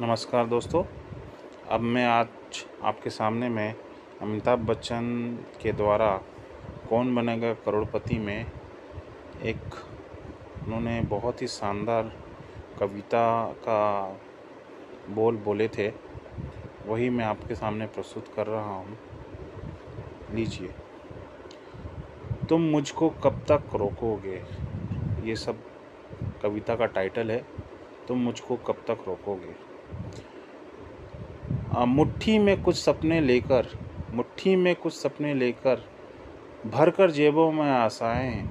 नमस्कार दोस्तों। अब मैं आज आपके सामने में अमिताभ बच्चन के द्वारा कौन बनेगा करोड़पति में एक उन्होंने बहुत ही शानदार कविता का बोल बोले थे, वही मैं आपके सामने प्रस्तुत कर रहा हूँ। लीजिए। तुम मुझको कब तक रोकोगे? ये सब कविता का टाइटल है। तुम मुझको कब तक रोकोगे? मुट्ठी में कुछ सपने लेकर, मुट्ठी में कुछ सपने लेकर भर कर जेबों में आशाएँ।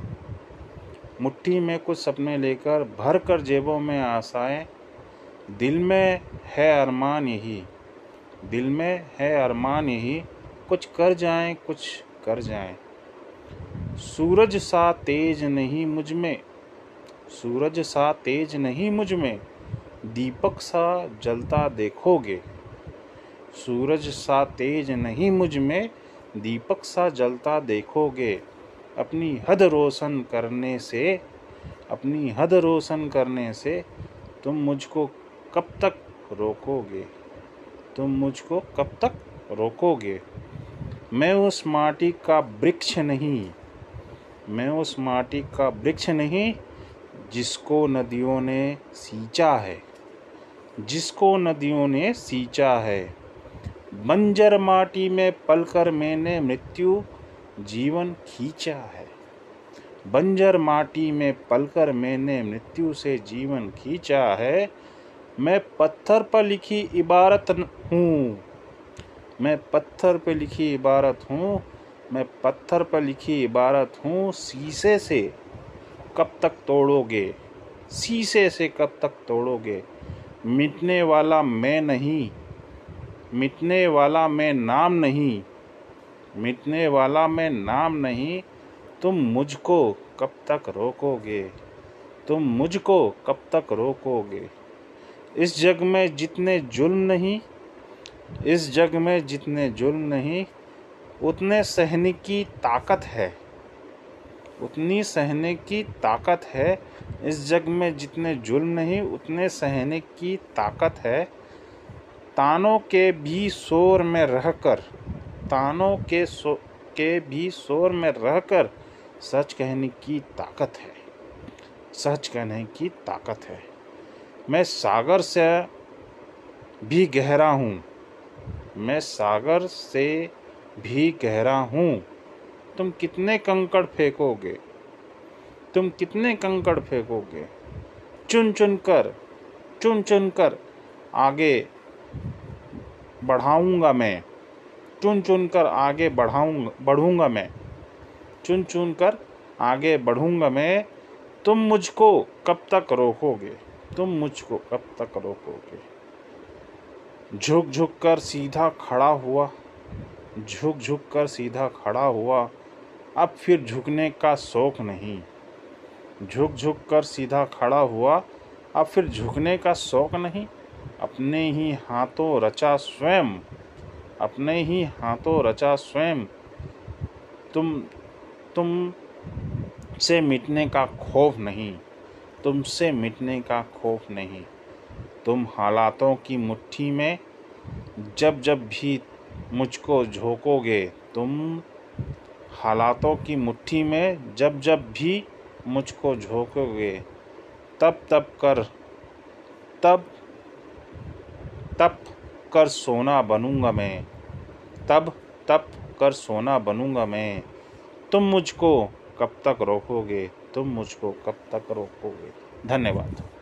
मुट्ठी में कुछ सपने लेकर भर कर जेबों में आशाएँ। दिल में है अरमान यही, दिल में है अरमान यही, कुछ कर जाएँ, कुछ कर जाएँ। सूरज सा तेज नहीं मुझमें, सूरज सा तेज नहीं मुझमें, दीपक सा जलता देखोगे। सूरज सा तेज नहीं मुझमें, दीपक सा जलता देखोगे। अपनी हद रोशन करने से, अपनी हद रोशन करने से तुम मुझको कब तक रोकोगे? तुम मुझको कब तक रोकोगे? मैं उस माटी का वृक्ष नहीं, मैं उस माटी का वृक्ष नहीं जिसको नदियों ने सींचा है, जिसको नदियों ने सींचा है। बंजर माटी में पलकर मैंने मृत्यु जीवन खींचा है। बंजर माटी में पलकर मैंने मृत्यु से जीवन खींचा है। मैं पत्थर पर लिखी इबारत हूँ। मैं पत्थर पर लिखी इबारत हूँ। मैं पत्थर पर लिखी इबारत हूँ। शीशे से कब तक तोड़ोगे? शीशे से कब तक तोड़ोगे? मिटने वाला मैं नहीं। मिटने वाला मैं नाम नहीं, मिटने वाला मैं नाम नहीं, तुम मुझको कब तक रोकोगे? तुम मुझको कब तक रोकोगे? इस जग में जितने जुल्म नहीं, इस जग में जितने जुल्म नहीं, उतने सहने की ताकत है। उतनी सहने की ताकत है। इस जग में जितने जुल्म नहीं, उतने सहने की ताकत है। तानों के भी शोर में रहकर, तानों के सो, के भी शोर में रहकर सच कहने की ताकत है। सच कहने की ताकत है। मैं सागर से भी गहरा हूँ। मैं सागर से भी गहरा हूँ। तुम कितने कंकड़ फेंकोगे? तुम कितने कंकड़ फेंकोगे? चुन चुन कर चुन चुन कर आगे बढ़ाऊँगा मैं। चुन चुन कर आगे बढ़ाऊँगा बढ़ूँगा मैं। चुन चुन कर आगे बढ़ूँगा मैं। तुम मुझको कब तक रोकोगे? तुम मुझको कब तक रोकोगे? झुक झुक कर सीधा खड़ा हुआ, झुक झुक कर सीधा खड़ा हुआ। अब फिर झुकने का शौक नहीं। झुक झुक कर सीधा खड़ा हुआ, अब फिर झुकने का शौक नहीं। अपने ही हाथों रचा स्वयं, अपने ही हाथों रचा स्वयं। तुम तुम से मिटने का खौफ नहीं तुमसे मिटने का खौफ नहीं। तुम हालातों की मुट्ठी में जब जब भी मुझको झोंकोगे, तुम हालातों की मुट्ठी में जब जब भी मुझको झोंकोगे, तब तब कर, तब तप कर सोना बनूँगा मैं। तब, तप कर सोना बनूँगा मैं। तुम मुझको कब तक रोकोगे? तुम मुझको कब तक रोकोगे? धन्यवाद।